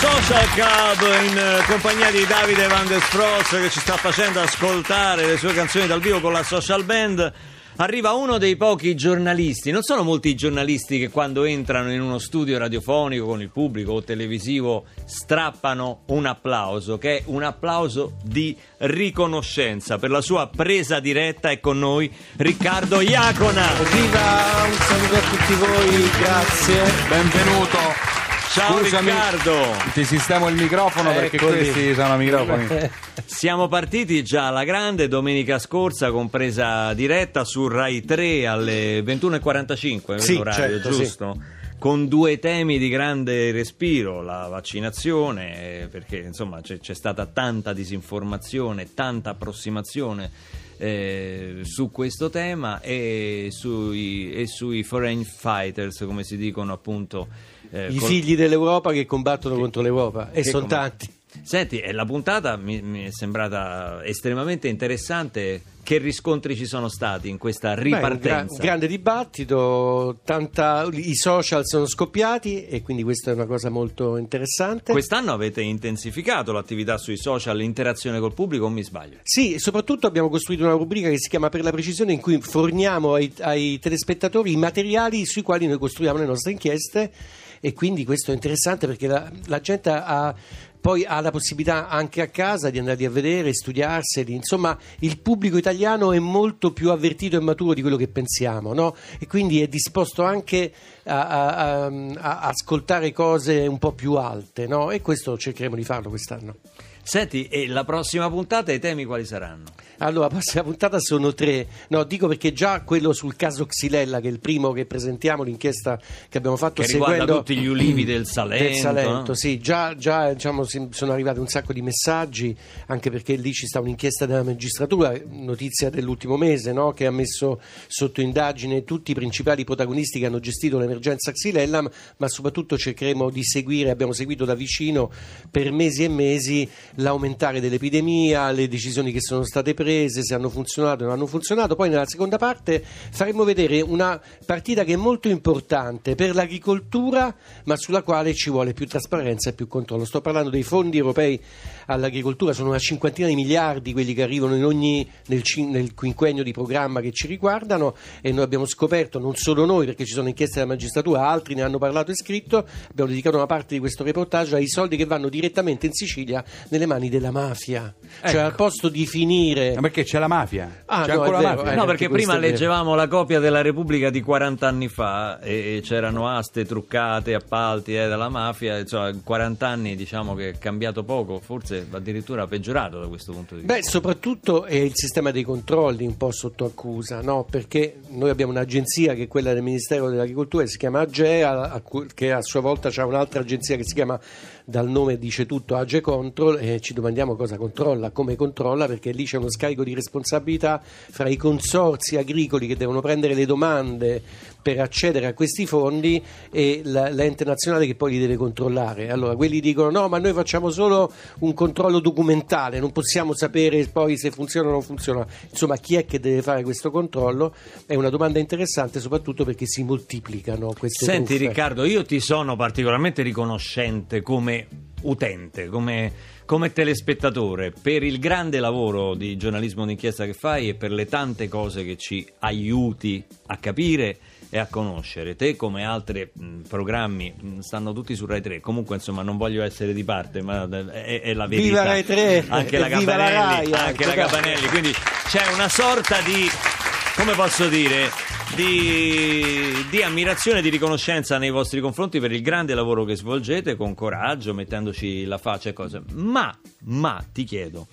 Social Club in eh, compagnia di Davide Van der Spross che ci sta facendo ascoltare le sue canzoni dal vivo con la social band. Arriva uno dei pochi giornalisti, non sono molti i giornalisti che quando entrano in uno studio radiofonico con il pubblico o televisivo strappano un applauso, che è un applauso di riconoscenza. Per la sua presa diretta è con noi Riccardo Iacona. Viva, un saluto a tutti voi, grazie. Benvenuto. Ciao Scusami, Riccardo. Ti sistemo il microfono perché Eccoli. questi sono microfoni. Siamo partiti già alla grande domenica scorsa con presa diretta su Rai 3 alle 21.45, Sì, l'orario certo, sì. giusto? Con due temi di grande respiro, la vaccinazione, perché insomma c'è, c'è stata tanta disinformazione, tanta approssimazione eh, su questo tema e sui, e sui foreign fighters, come si dicono appunto. Eh, I col- figli dell'Europa che combattono contro l'Europa e che sono come- tanti. Senti, la puntata mi, mi è sembrata estremamente interessante. Che riscontri ci sono stati in questa Beh, un, gra- ripartenza? un grande dibattito, tanta- i social sono scoppiati e quindi questa è una cosa molto interessante. Quest'anno avete intensificato l'attività sui social, l'interazione col pubblico, o mi sbaglio? Sì, e soprattutto abbiamo costruito una rubrica che si chiama Per la precisione in cui forniamo ai, ai telespettatori i materiali sui quali noi costruiamo le nostre inchieste e quindi questo è interessante perché la, la gente ha poi ha la possibilità anche a casa di andarli a vedere, studiarseli. Insomma, il pubblico italiano è molto più avvertito e maturo di quello che pensiamo, no? E quindi è disposto anche a, a- a- ascoltare cose un po' più alte, no? E questo cercheremo di farlo quest'anno. Senti, e la prossima puntata i temi quali saranno? Allora, la prossima puntata sono tre. No, dico perché già quello sul caso Xylella, che è il primo che presentiamo, l'inchiesta che abbiamo fatto Che riguarda seguendo tutti gli ulivi del Salento. del Salento, no? sì, già, già, diciamo, sono arrivati un sacco di messaggi, anche perché lì ci sta un'inchiesta della magistratura, notizia dell'ultimo mese, no, che ha messo sotto indagine tutti i principali protagonisti che hanno gestito l'emergenza Xylella, ma soprattutto cercheremo di seguire, abbiamo seguito da vicino per mesi e mesi l'aumentare dell'epidemia, le decisioni che sono state prese, se hanno funzionato o non hanno funzionato. Poi nella seconda parte faremo vedere una partita che è molto importante per l'agricoltura, ma sulla quale ci vuole più trasparenza e più controllo. Sto parlando dei fondi europei all'agricoltura, sono una cinquantina di miliardi quelli che arrivano in ogni, nel, nel quinquennio di programma che ci riguardano e noi abbiamo scoperto, non solo noi, perché ci sono inchieste della magistratura, altri ne hanno parlato e scritto, abbiamo dedicato una parte di questo reportage ai soldi che vanno direttamente in Sicilia nelle mani della mafia. Cioè Ecco. al posto di finire... Ma perché c'è la mafia? Ah, c'è no, ancora è la vero, mafia? eh. No, perché prima vero. leggevamo la copia della Repubblica di 40 anni fa e e c'erano aste truccate, appalti eh, dalla mafia, insomma, 40 anni diciamo che è cambiato poco, forse addirittura peggiorato da questo punto di vista. Beh, soprattutto è il sistema dei controlli un po' sotto accusa, no? perché noi abbiamo un'agenzia che è quella del Ministero dell'Agricoltura che si chiama AGEA, che a sua volta ha un'altra agenzia che si chiama, dal nome dice tutto, AGE Control e ci domandiamo cosa controlla, come controlla, perché lì c'è uno scarico di responsabilità fra i consorzi agricoli che devono prendere le domande per accedere a questi fondi e l'ente nazionale che poi li deve controllare. Allora, quelli dicono no, ma noi facciamo solo un controllo documentale, non possiamo sapere poi se funziona o non funziona. Insomma, chi è che deve fare questo controllo? È una domanda interessante, soprattutto perché si moltiplicano queste Senti truffe. Riccardo, io ti sono particolarmente riconoscente come utente, come, come telespettatore, per il grande lavoro di giornalismo d'inchiesta che fai e per le tante cose che ci aiuti a capire e a conoscere. Te come altri mh, programmi mh, stanno tutti su Rai 3, comunque insomma non voglio essere di parte, ma è, è la verità. Viva Rai 3, Anche la Rai, anche la ecco. Gabanelli, quindi c'è una sorta di come posso dire, di, di ammirazione e di riconoscenza nei vostri confronti per il grande lavoro che svolgete con coraggio, mettendoci la faccia e cose. Ma, ma ti chiedo,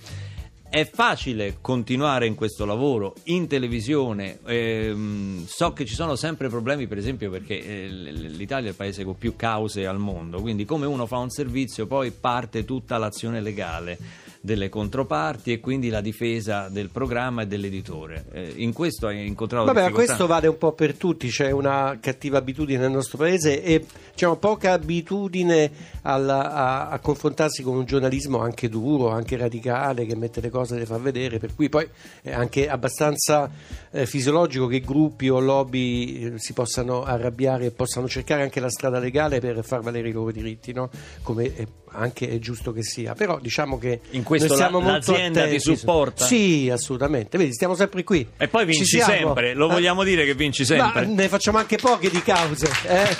È facile continuare in questo lavoro in televisione? Ehm, so che ci sono sempre problemi, per esempio, perché eh, l'Italia è il paese con più cause al mondo, quindi come uno fa un servizio poi parte tutta l'azione legale delle controparti e quindi la difesa del programma e dell'editore. Eh, in questo hai incontrato Vabbè, difficoltà? questo vale un po' per tutti, c'è una cattiva abitudine nel nostro paese e diciamo, poca abitudine alla- a, a confrontarsi con un giornalismo anche duro, anche radicale, che mette le cose e le fa vedere, per cui poi è anche abbastanza eh, fisiologico che gruppi o lobby eh, si possano arrabbiare e possano cercare anche la strada legale per far valere i loro diritti, no? come è, anche è giusto che sia. Però diciamo che In questo la- l'azienda ti attenti su- supporta? Sì, assolutamente. Vedi, stiamo sempre qui. E poi Ci vinci sempre, lo Eh? vogliamo dire che vinci sempre? Ma ne facciamo anche poche di cause, eh?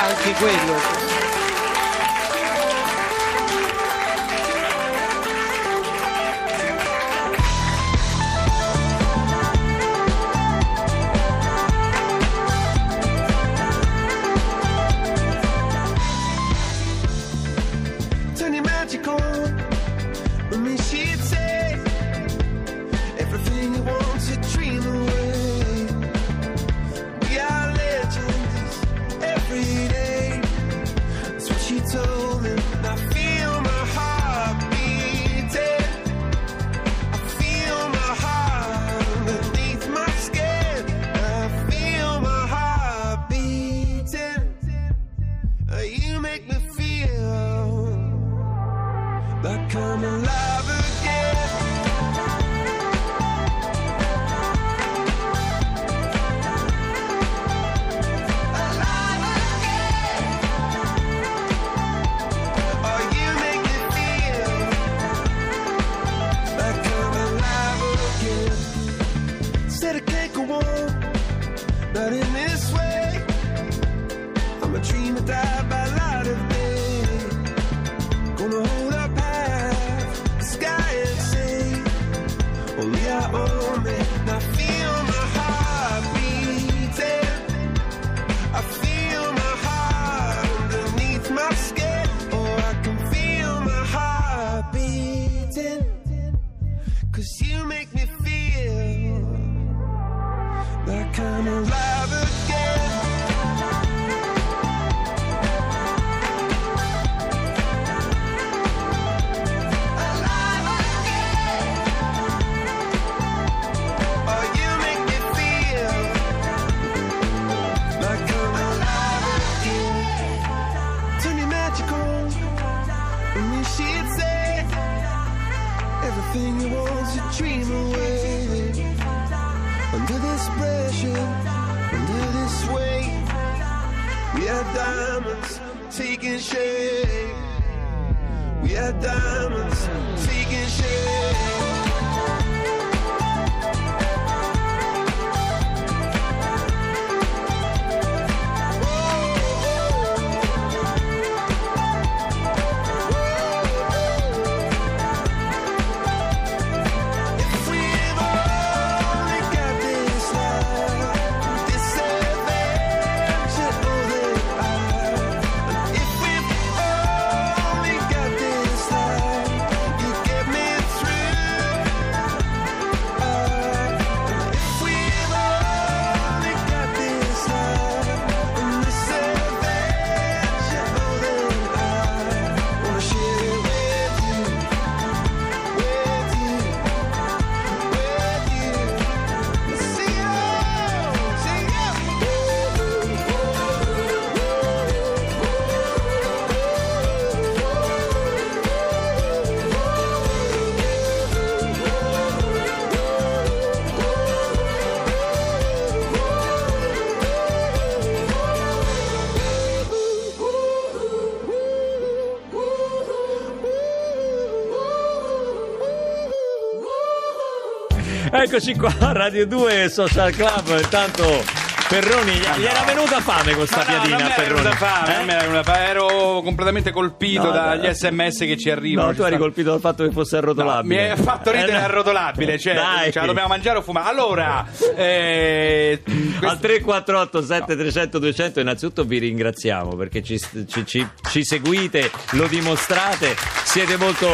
anche quello. Diamonds taking shape. We are diamonds Eccoci qua, Radio 2 Social Club. Intanto Perroni, gli era venuta fame con sta Ma no, piadina non Perroni. fame, Eh? non mi era venuta fame, ero completamente colpito No, dagli no. sms che ci arrivano. No, tu eri stanno- colpito dal fatto che fosse No, arrotolabile. mi hai fatto ridere Eh, no. arrotolabile, cioè, Dai. ce la dobbiamo mangiare o fumare. Allora, eh, questo- Al 348 7300 200 innanzitutto vi ringraziamo perché ci, ci- ci- ci seguite, lo dimostrate, siete molto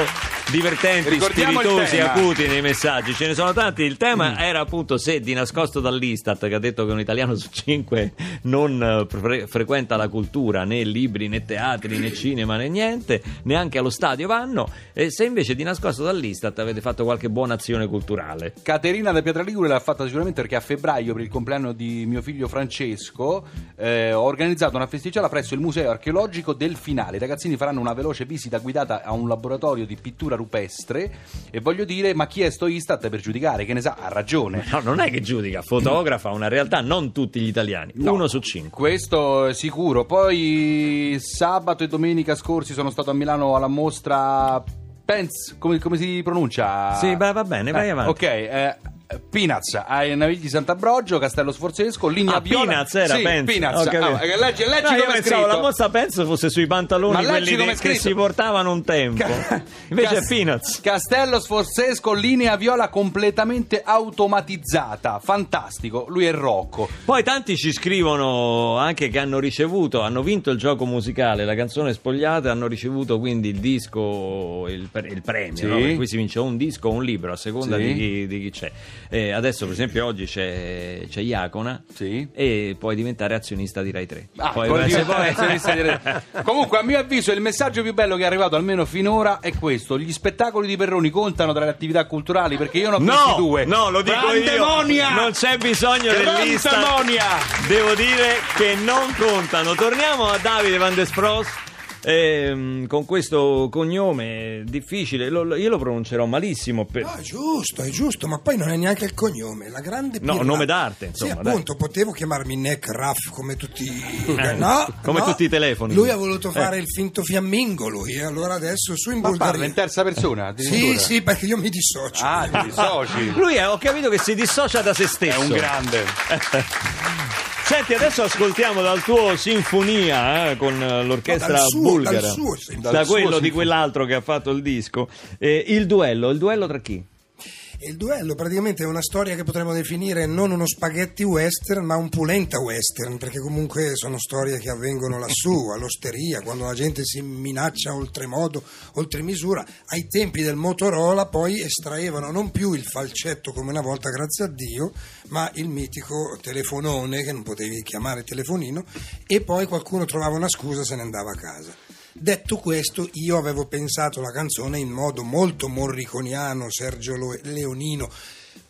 divertenti, Ricordiamo spiritosi, acuti nei messaggi. Ce ne sono tanti. Il tema Mm. era appunto se di nascosto dall'Istat, che ha detto che un italiano su cinque non eh, fre- frequenta la cultura, né libri, né teatri, né cinema, né niente, neanche allo stadio vanno. E se invece di nascosto dall'Istat avete fatto qualche buona azione culturale. Caterina da Pietraligure l'ha fatta sicuramente perché a febbraio, per il compleanno di mio figlio Francesco, eh, ho organizzato una festicella presso il Museo Archeologico del Finale. I ragazzini faranno una veloce visita guidata a un laboratorio di pittura rupestre e voglio dire, ma chi è sto Istat per giudicare? Che ne sa? Ha ragione. No, non è che giudica, fotografa una realtà, non tutti gli italiani, No. uno su cinque. Questo è sicuro. Poi sabato e domenica scorsi sono stato a Milano alla mostra Pence, come, come si pronuncia? Sì, beh, va bene, vai Eh, avanti. Ok, eh, Peanuts ai Navigli di Sant'Ambrogio, Castello Sforzesco, Linea Ah, Viola. Peanuts era, sì, penso. Ho capito. Ah, leggi, leggi No, io come è pensavo scritto. la mozza penso fosse sui pantaloni Ma quelli come che si portavano un tempo. Ca- Invece Cas- è Peanuts. Castello Sforzesco, linea viola completamente automatizzata. Fantastico. Lui è Rocco. Poi tanti ci scrivono anche che hanno ricevuto, hanno vinto il gioco musicale, la canzone spogliata, hanno ricevuto quindi il disco, il, il premio, Sì. no? per cui si vince un disco o un libro a seconda Sì. di, chi, di chi c'è. Eh, adesso per esempio oggi c'è, c'è Iacona Sì. e puoi diventare azionista di Rai 3. Ah, poi, dire- poi- azionista di Rai. Comunque, a mio avviso, il messaggio più bello che è arrivato almeno finora è questo: gli spettacoli di Perroni contano tra le attività culturali perché io ne ho visti No, due. no, lo dico io. Pandemonia! Non c'è bisogno dell'Istat. Pandemonia! Devo dire che non contano. Torniamo a Davide Van der Ehm, con questo cognome difficile, Lo- io lo pronuncerò malissimo. per- No, è giusto, è giusto, ma poi non è neanche il cognome, la grande No, pirla. nome d'arte, insomma, Sì, dai. appunto, potevo chiamarmi Neck Raff come tutti Eh, no, come no. tutti i telefoni. Lui ha voluto Eh. fare il finto fiammingo lui, e allora adesso su in Ma parla Bulgaria. in terza persona? Sì, addirittura? sì, perché io mi dissocio. Ah, ti dissoci. Lui è- ho capito che si dissocia da se È stesso. un grande. Senti, adesso ascoltiamo dal tuo Sinfonia eh, con l'orchestra suo- bulgara. dal suo da Dal suo quello di Sinfonia. quell'altro che ha fatto il disco. Eh, il duello, il duello tra chi? Il duello praticamente è una storia che potremmo definire non uno spaghetti western, ma un pulenta western, perché comunque sono storie che avvengono lassù, all'osteria, quando la gente si minaccia oltremodo, oltre misura. Ai tempi del Motorola poi estraevano non più il falcetto come una volta, grazie a Dio, ma il mitico telefonone che non potevi chiamare telefonino e poi qualcuno trovava una scusa e se ne andava a casa. Detto questo, io avevo pensato la canzone in modo molto morriconiano, Sergio Leonino,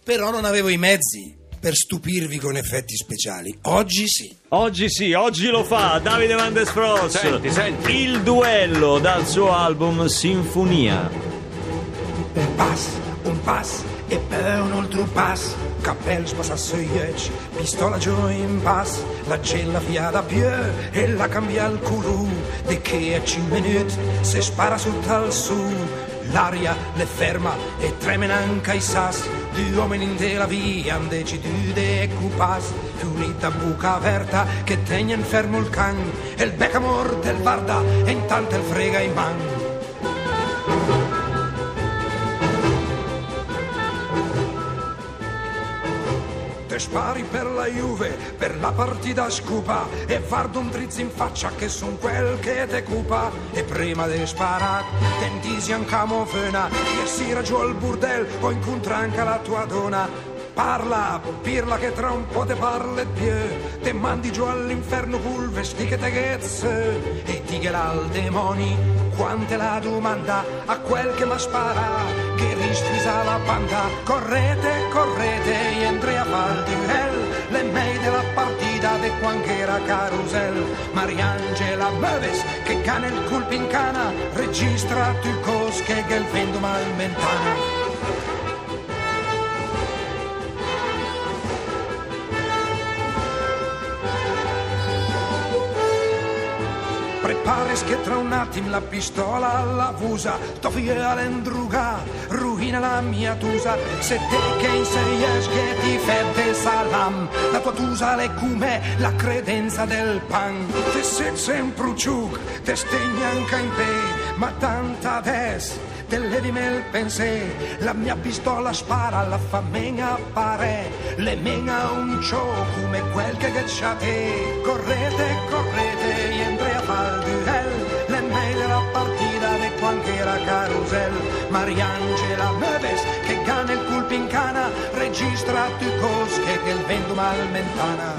però non avevo i mezzi per stupirvi con effetti speciali. Oggi sì. Oggi sì, oggi lo fa Davide Van Spross. Senti, senti. Il duello dal suo album Sinfonia. Un pas, un pas e poi un altro pas. Cappello spassasseiec, pistola giù in pas. La gella via da più e la cambia al culo. Di che a 5 minuti se spara su tal su. L'aria le ferma e tremen anche i sas. Due uomini della via han deciduto e cupas. Unita buca aperta che tenien fermo il can. E il beccamor del varda e intanto il frega in man. Te spari per la Juve, per la partita scupa e vardo un drizzo in faccia che son quel che te cupa. E prima di sparare tentisi anche a mofena e si giù al burdel o incontra anche la tua donna Parla, pirla che tra un po' te parla e più Te mandi giù all'inferno col vesti che te ghezze E ti che al demoni quante la domanda a quel che mi spara Che la banda. Correte, correte, e Andrea fal duel Le mei della partita de quanchera carusel Mariangela Meves che cane il colpo in cana. Registra tu cos che il vento malmentana Prepares che tra un attimo la pistola alla vusa Sto via l'endruga, ruina la mia tusa. Se te che insegnes che ti fette salam La tua tusa le come la credenza del pan. Te sei sempre ciuc, te stegni anche in pe Ma tanta des te levimi il pensé La mia pistola spara, la fa menga appare Le menga un ciò come quel che c'ha te. Correte, correte, Mariangela Neves che gana il culpo in cana, registra tu cosche che il vento malmentana.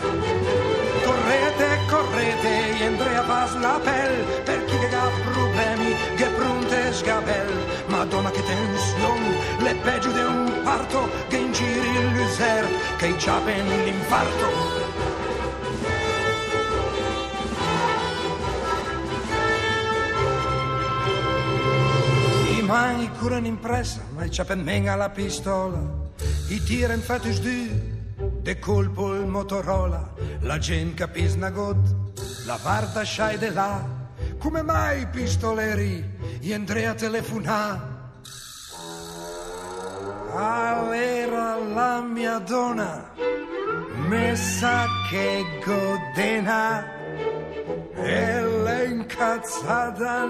Correte, correte, Andrea pas la pel, per chi che ha problemi, che pronte scabel. Madonna che tensione, le peggio di un parto, che in giri l'user, che i ciapen l'infarto. Mai curano impressa, ma il ciapen alla pistola. I tira in fetus di, de colpo il Motorola. La gente capisce una god, la varda scai de là. Come mai pistoleri, gli Andrea telefona? All'era la mia donna, messa che godena, e lei incazzata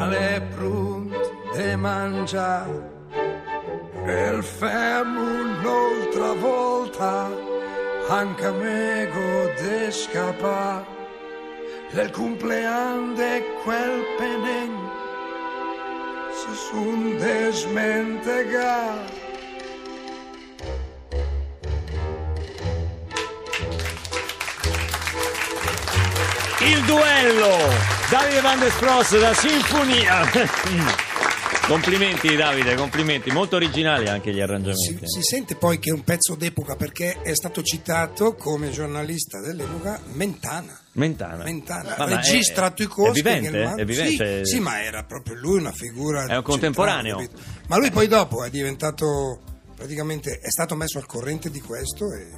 negra alle prunt de mangiare e fem un'altra volta anche a me gode scappa del compleanno de quel penen se sun desmentega Il duello! Davide Van der Spross da Sinfonia. complimenti Davide, complimenti. Molto originali anche gli Si, arrangiamenti. si sente poi che è un pezzo d'epoca perché è stato citato come giornalista dell'epoca Mentana. Mentana. Mentana, Ma- ma registra è- tu i costi. È vivente? È vivente? Sì, sì, ma era proprio lui una figura. È un contemporaneo. ma lui poi dopo è diventato praticamente è stato messo al corrente di questo e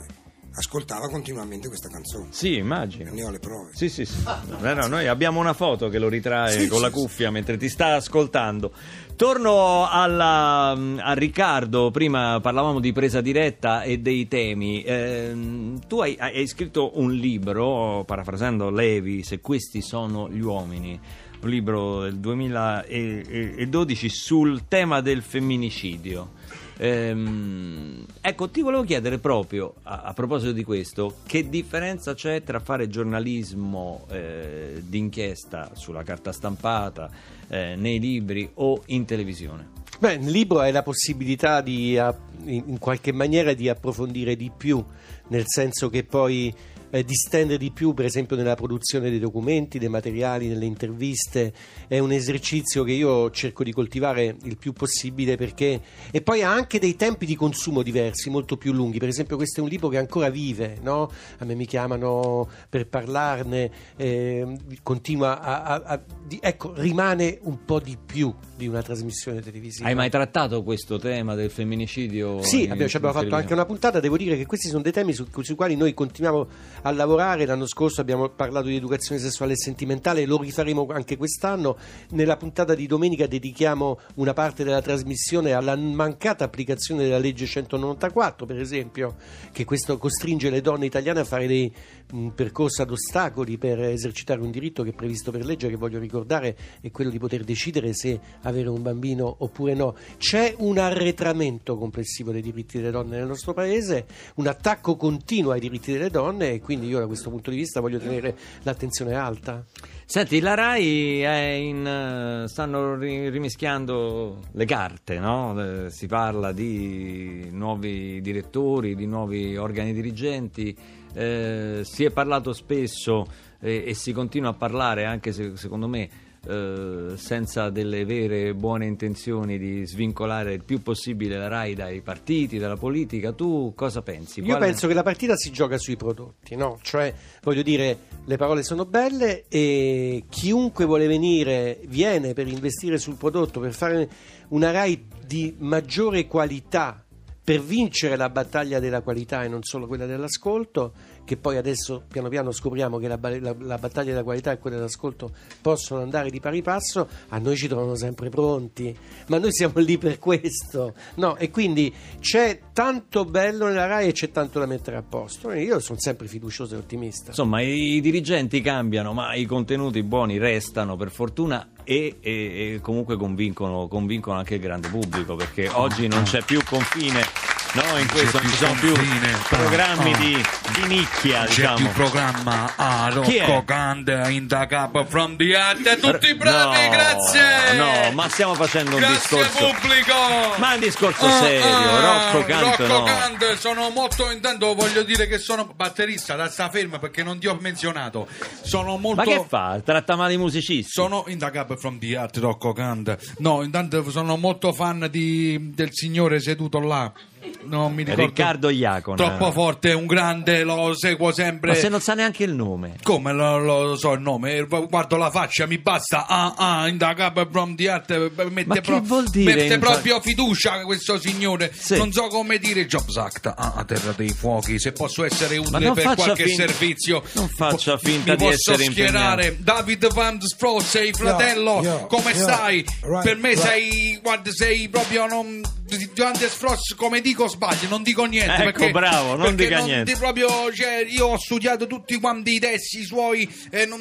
ascoltava continuamente questa canzone. Sì, immagino. Ne ho le prove. Sì, sì, sì. No, no, noi abbiamo una foto che lo ritrae Sì, con sì, la sì. cuffia mentre ti sta ascoltando. Torno alla- a Riccardo, prima parlavamo di presa diretta e dei temi. Ehm, tu hai, hai scritto un libro, parafrasando Levi, se questi sono gli uomini, un libro del 2012 sul tema del femminicidio. Ehm, ecco, ti volevo chiedere proprio a, a proposito di questo, che differenza c'è tra fare giornalismo eh, d'inchiesta sulla carta stampata, eh, nei libri o in televisione? Beh, il libro hai la possibilità di, in qualche maniera di approfondire di più, nel senso che poi eh, distendere di più, per esempio, nella produzione dei documenti, dei materiali, nelle interviste. È un esercizio che io cerco di coltivare il più possibile perché. E poi ha anche dei tempi di consumo diversi, molto più lunghi. Per esempio, questo è un libro che ancora vive, no? A me mi chiamano per parlarne, eh, continua a. a- a- di- ecco, rimane un po' di più di una trasmissione televisiva. Hai mai trattato questo tema del femminicidio? Sì, abbiamo, ci abbiamo fatto anche una puntata. Devo dire che questi sono dei temi su- sui quali noi continuiamo a lavorare. L'anno scorso abbiamo parlato di educazione sessuale e sentimentale, lo rifaremo anche quest'anno. Nella puntata di domenica dedichiamo una parte della trasmissione alla mancata applicazione della legge 194, per esempio, che questo costringe le donne italiane a fare dei un percorso ad ostacoli per esercitare un diritto che è previsto per legge, che voglio ricordare, è quello di poter decidere se avere un bambino oppure no. C'è un arretramento complessivo dei diritti delle donne nel nostro paese, un attacco continuo ai diritti delle donne e quindi io da questo punto di vista voglio tenere l'attenzione alta. Senti, la RAI in, eh, stanno ri- rimischiando le carte, no? Eh, si parla di nuovi direttori, di nuovi organi dirigenti, eh, si è parlato spesso eh, e si continua a parlare anche se, secondo me eh, senza delle vere buone intenzioni di svincolare il più possibile la RAI dai partiti, dalla politica. Tu cosa pensi? Io Quale- penso che la partita si gioca sui prodotti, no? Cioè, voglio dire, le parole sono belle e chiunque vuole venire viene per investire sul prodotto, per fare una RAI di maggiore qualità, per vincere la battaglia della qualità e non solo quella dell'ascolto, che poi adesso piano piano scopriamo che la, la- la battaglia della qualità e quella dell'ascolto possono andare di pari passo, a noi ci trovano sempre pronti, ma noi siamo lì per questo, no? E quindi c'è tanto bello nella RAI e c'è tanto da mettere a posto. Io sono sempre fiducioso e ottimista. Insomma, i, i dirigenti cambiano, ma i contenuti buoni restano per fortuna e, e- e comunque convincono, convincono anche il grande pubblico perché oggi non c'è più confine No No, in questo non ci sono più programmi di, di nicchia, C'è diciamo. più programma a? Rocco Gand in the Cup from the Art. Tutti bravi, No, grazie. No, ma stiamo facendo un Grazie discorso. pubblico. Ma un discorso Ah, serio, ah, Rocco Kant Rocco no. Kant, sono molto intanto voglio dire che sono batterista da sta ferma perché non ti ho menzionato. Sono molto Ma che fa? Tratta male i musicisti? sono in the Cup from the Art Rocco Kant. No, intanto sono molto fan di- del signore seduto là. Non mi ricordo. Riccardo Iacona. Troppo forte, un grande, lo seguo sempre. Ma se non sa neanche il nome. Come lo, lo so il nome? Guardo la faccia, mi basta. Ah, ah, in the cup from the art. Mette, Ma che vuol dire mette proprio fiducia questo signore. Sì. Non so come dire Jobs Act. Ah, a terra dei fuochi. Se posso essere utile per qualche finta- servizio, non faccia finta mi di posso essere schierare. David Van Spross, sei fratello. Yeah, yeah, come yeah. stai? Right, per me right. sei. Guarda, sei proprio. Non, Van Spross, come dico, sbaglio. Non dico niente. Ecco, perché, bravo, non dica non niente. proprio, cioè, io ho studiato tutti quanti i testi suoi. E non,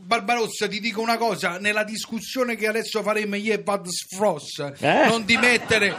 Barbarossa, ti dico una cosa: nella discussione che adesso faremo io e Bud Frost, Eh? non di mettere.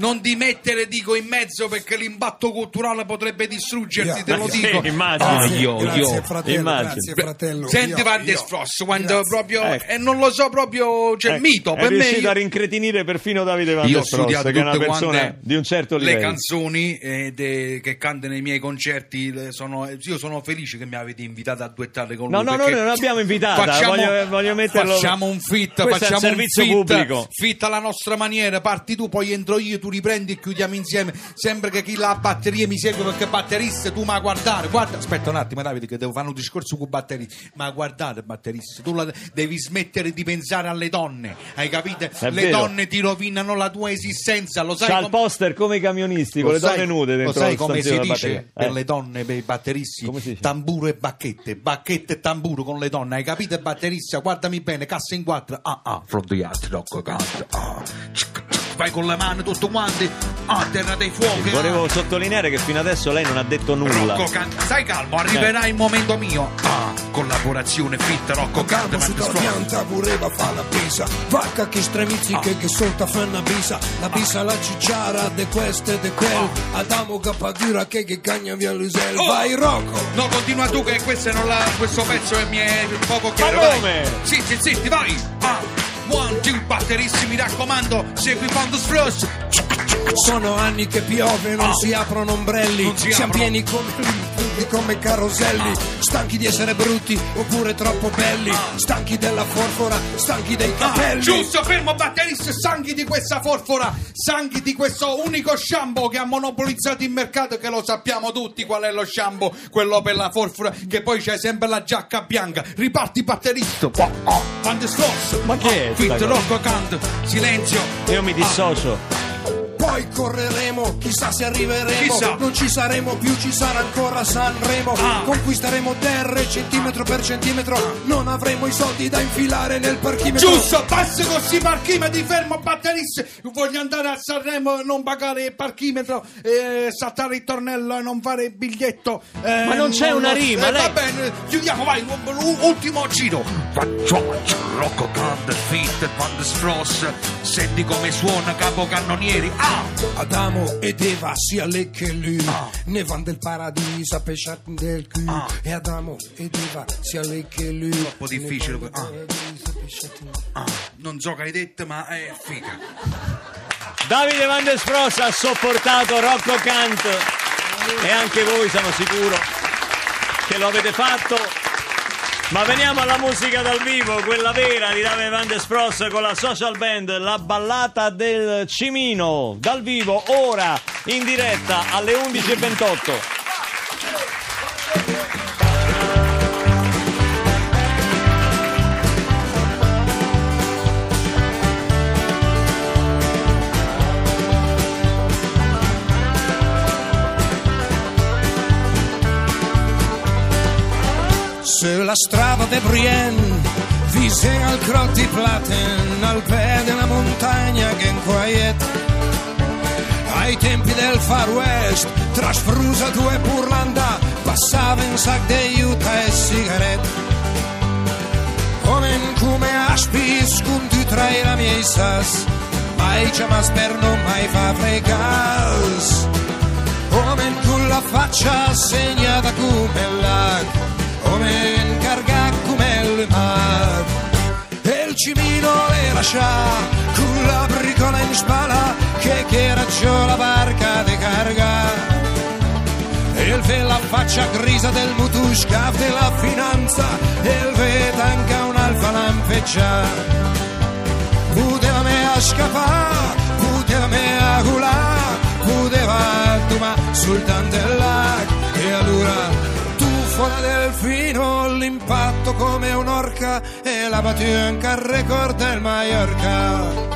Non di mettere, dico, in mezzo perché l'impatto culturale potrebbe distruggerti, Yeah. te lo Sì, dico. immagino. Ah, Grazie, io, grazie, io. fratello, immagino. grazie fratello. Senti Van der Frost, quando proprio. Ecco. E non lo so proprio. Cioè, Ecco, mito. è Per me. riuscito io- a rincretinire perfino Davide Van der studiato che è una persona di un certo le livello. canzoni eh, de- che canta nei miei concerti. le- sono- io sono felice che mi avete invitato a duettare con No, lui. no, no, noi non l'abbiamo invitata, Facciamo, voglio- voglio metterlo- facciamo un fit, Questo è un facciamo servizio fit, pubblico. fit alla nostra maniera. Parti tu, poi entro io, tu riprendi e chiudiamo insieme. Sembra che chi la batteria mi segue perché batterista tu ma guardare. Guarda, aspetta un attimo, Davide, che devo fare un discorso con batterista. Ma guardate, batterista, tu la- devi smettere di pensare alle donne, hai capito? Le vero. donne ti rovinano la tua esistenza, lo sai? C'ha il com- poster come i camionisti, con le donne sai- nude dentro Lo sai come si dice per Eh. le donne, per i batteristi? Tamburo e bacchette, bacchette e tamburo con le donne, hai capito? Batterista, guardami bene, cassa in quattro. Ah, ah, from the art, rock, ah. Vai con le mani tutti quanti, ah, terra dei fuochi. Volevo ah. sottolineare che fino adesso lei non ha detto nulla. Rocco Canta, stai calmo, arriverà il momento mio. Ah, collaborazione fit, Rocco Canta, Campo su pianta voleva fa la pisa Vacca che stremizzi che, che solta fa una bisa La bisa la cicciara de questo e de quel Adamo capadura che che cagna via l'usel Oh! Vai Rocco No, continua tu che questo, non la- questo pezzo è mi è poco chiaro. Ma come? Zitti, zitti, vai! Ah, one, two, batteristi, mi raccomando, segui Found Frost. Sono anni che piove, non Ah. si aprono ombrelli Non si Siamo aprono. pieni come come caroselli Stanchi di essere brutti oppure troppo belli Stanchi della forfora, stanchi dei Ah, capelli giusto, fermo batterista, sanchi di questa forfora, sanchi di questo unico shampoo che ha monopolizzato il mercato, che lo sappiamo tutti qual è lo shampoo, quello per la forfora, che poi c'è sempre la giacca bianca. Riparti batterista, oh, oh, Stross, Ma che è Fit? Rocco Kant, silenzio. Io mi dissocio. Poi correremo, chissà se arriveremo. Chissà. Non ci saremo più, ci sarà ancora Sanremo. Ah. Conquisteremo terre centimetro per centimetro. Non avremo i soldi da infilare nel parchimetro. Giusto, passo così parchimetri, fermo batterista. Voglio andare a Sanremo e non pagare il parchimetro, eh, saltare il tornello e non fare il biglietto. eh, Ma non c'è una rima, eh, lei- Va bene, chiudiamo, vai, u- u- ultimo giro. Rocco Kant, Fit, Van der Spross. Senti come suona capocannonieri. Ah! Adamo ed Eva, sia lei che lui. Ah. Ne van del paradiso, pesciati del culo. Ah. E Adamo ed Eva, sia lei che lui. Troppo difficile que- Ah, non so che hai detto, ma è figa. Davide Van der Spross ha sopportato Rocco Kant e anche voi sono sicuro che lo avete fatto. Ma veniamo alla musica dal vivo, quella vera di Davide Van der Spross con la social band La Ballata del Cimino, dal vivo ora in diretta alle 11.28. la strada de Brienne, vicino al crollo di Platen, al piede della montagna che inquiet. Ai tempi del Far West, tra spruzzato e burlanda, passava un sac di aiuta e sigarette. Omen come aspis, cum tu trai la mia sas, mai chiamas per non mai fa frecas Omen con la faccia segnata come l'ac Omen carga come il mar. E il cimino le lascia con la bricola in spalla Che raggio la barca de carga. E il ve la faccia grisa del mutusca della finanza e il ve anche un'alfa lampeggia. Poteva me a scappare poteva me a culare poteva ma soltanto là e allora da delfino l'impatto come un'orca e la battuta al record del Mallorca.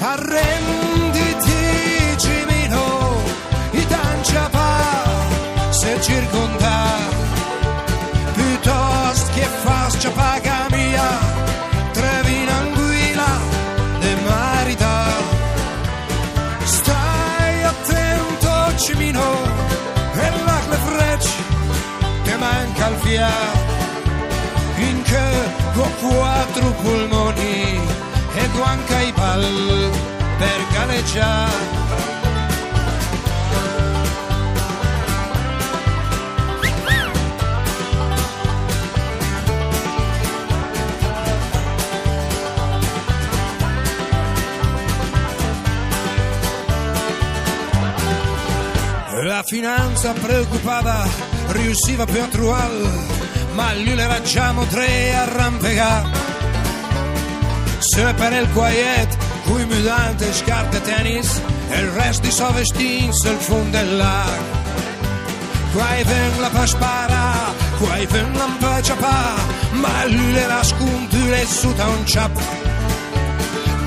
Arrenditi Cimino i tanciapa se circonda piuttosto che faccia paga in ho quattro polmoni e guanca i pal per galleggiare. La finanza preoccupata riusciva più a trovare, ma lui le raggiamo tre arrampicare. Se per il quiet, cui mudante, scarpe e tennis, e il resto di suo vestito il fondo del lago. Quai ven la pa spara, quai ven la pa ciapa, ma lui le la sconture su da un ciap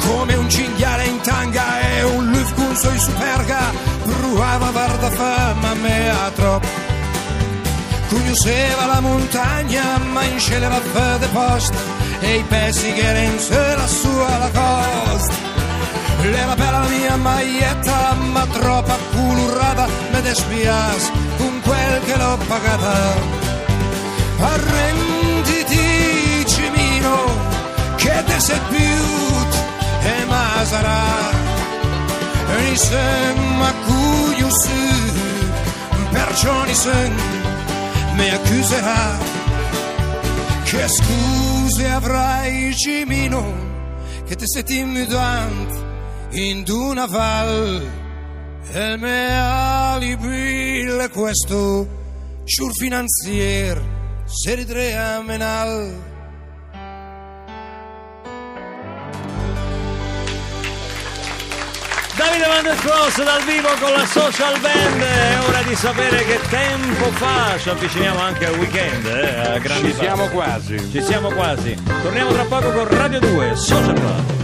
come un cinghiale in tanga e un luf con suoi superga provava guarda fama a me a troppo conosceva la montagna ma in scele la fede posta e i pezzi che sé la sua la costa. Era bella la mia maglietta ma troppa culurata me despias con quel che l'ho pagata. Arrenditi cimino che te sei più e ma sarà ni sen ma cuio su perciò sen mi accuserà che scuse avrai Cimino che te sei immutante in una val. E mio alibi questo sur finanzier se ridrea menal Van der Cross dal vivo con la social band è ora di sapere che tempo fa ci avviciniamo anche al weekend eh, a grandi Ci siamo passi. quasi. ci siamo quasi torniamo tra poco con Radio 2 Social Club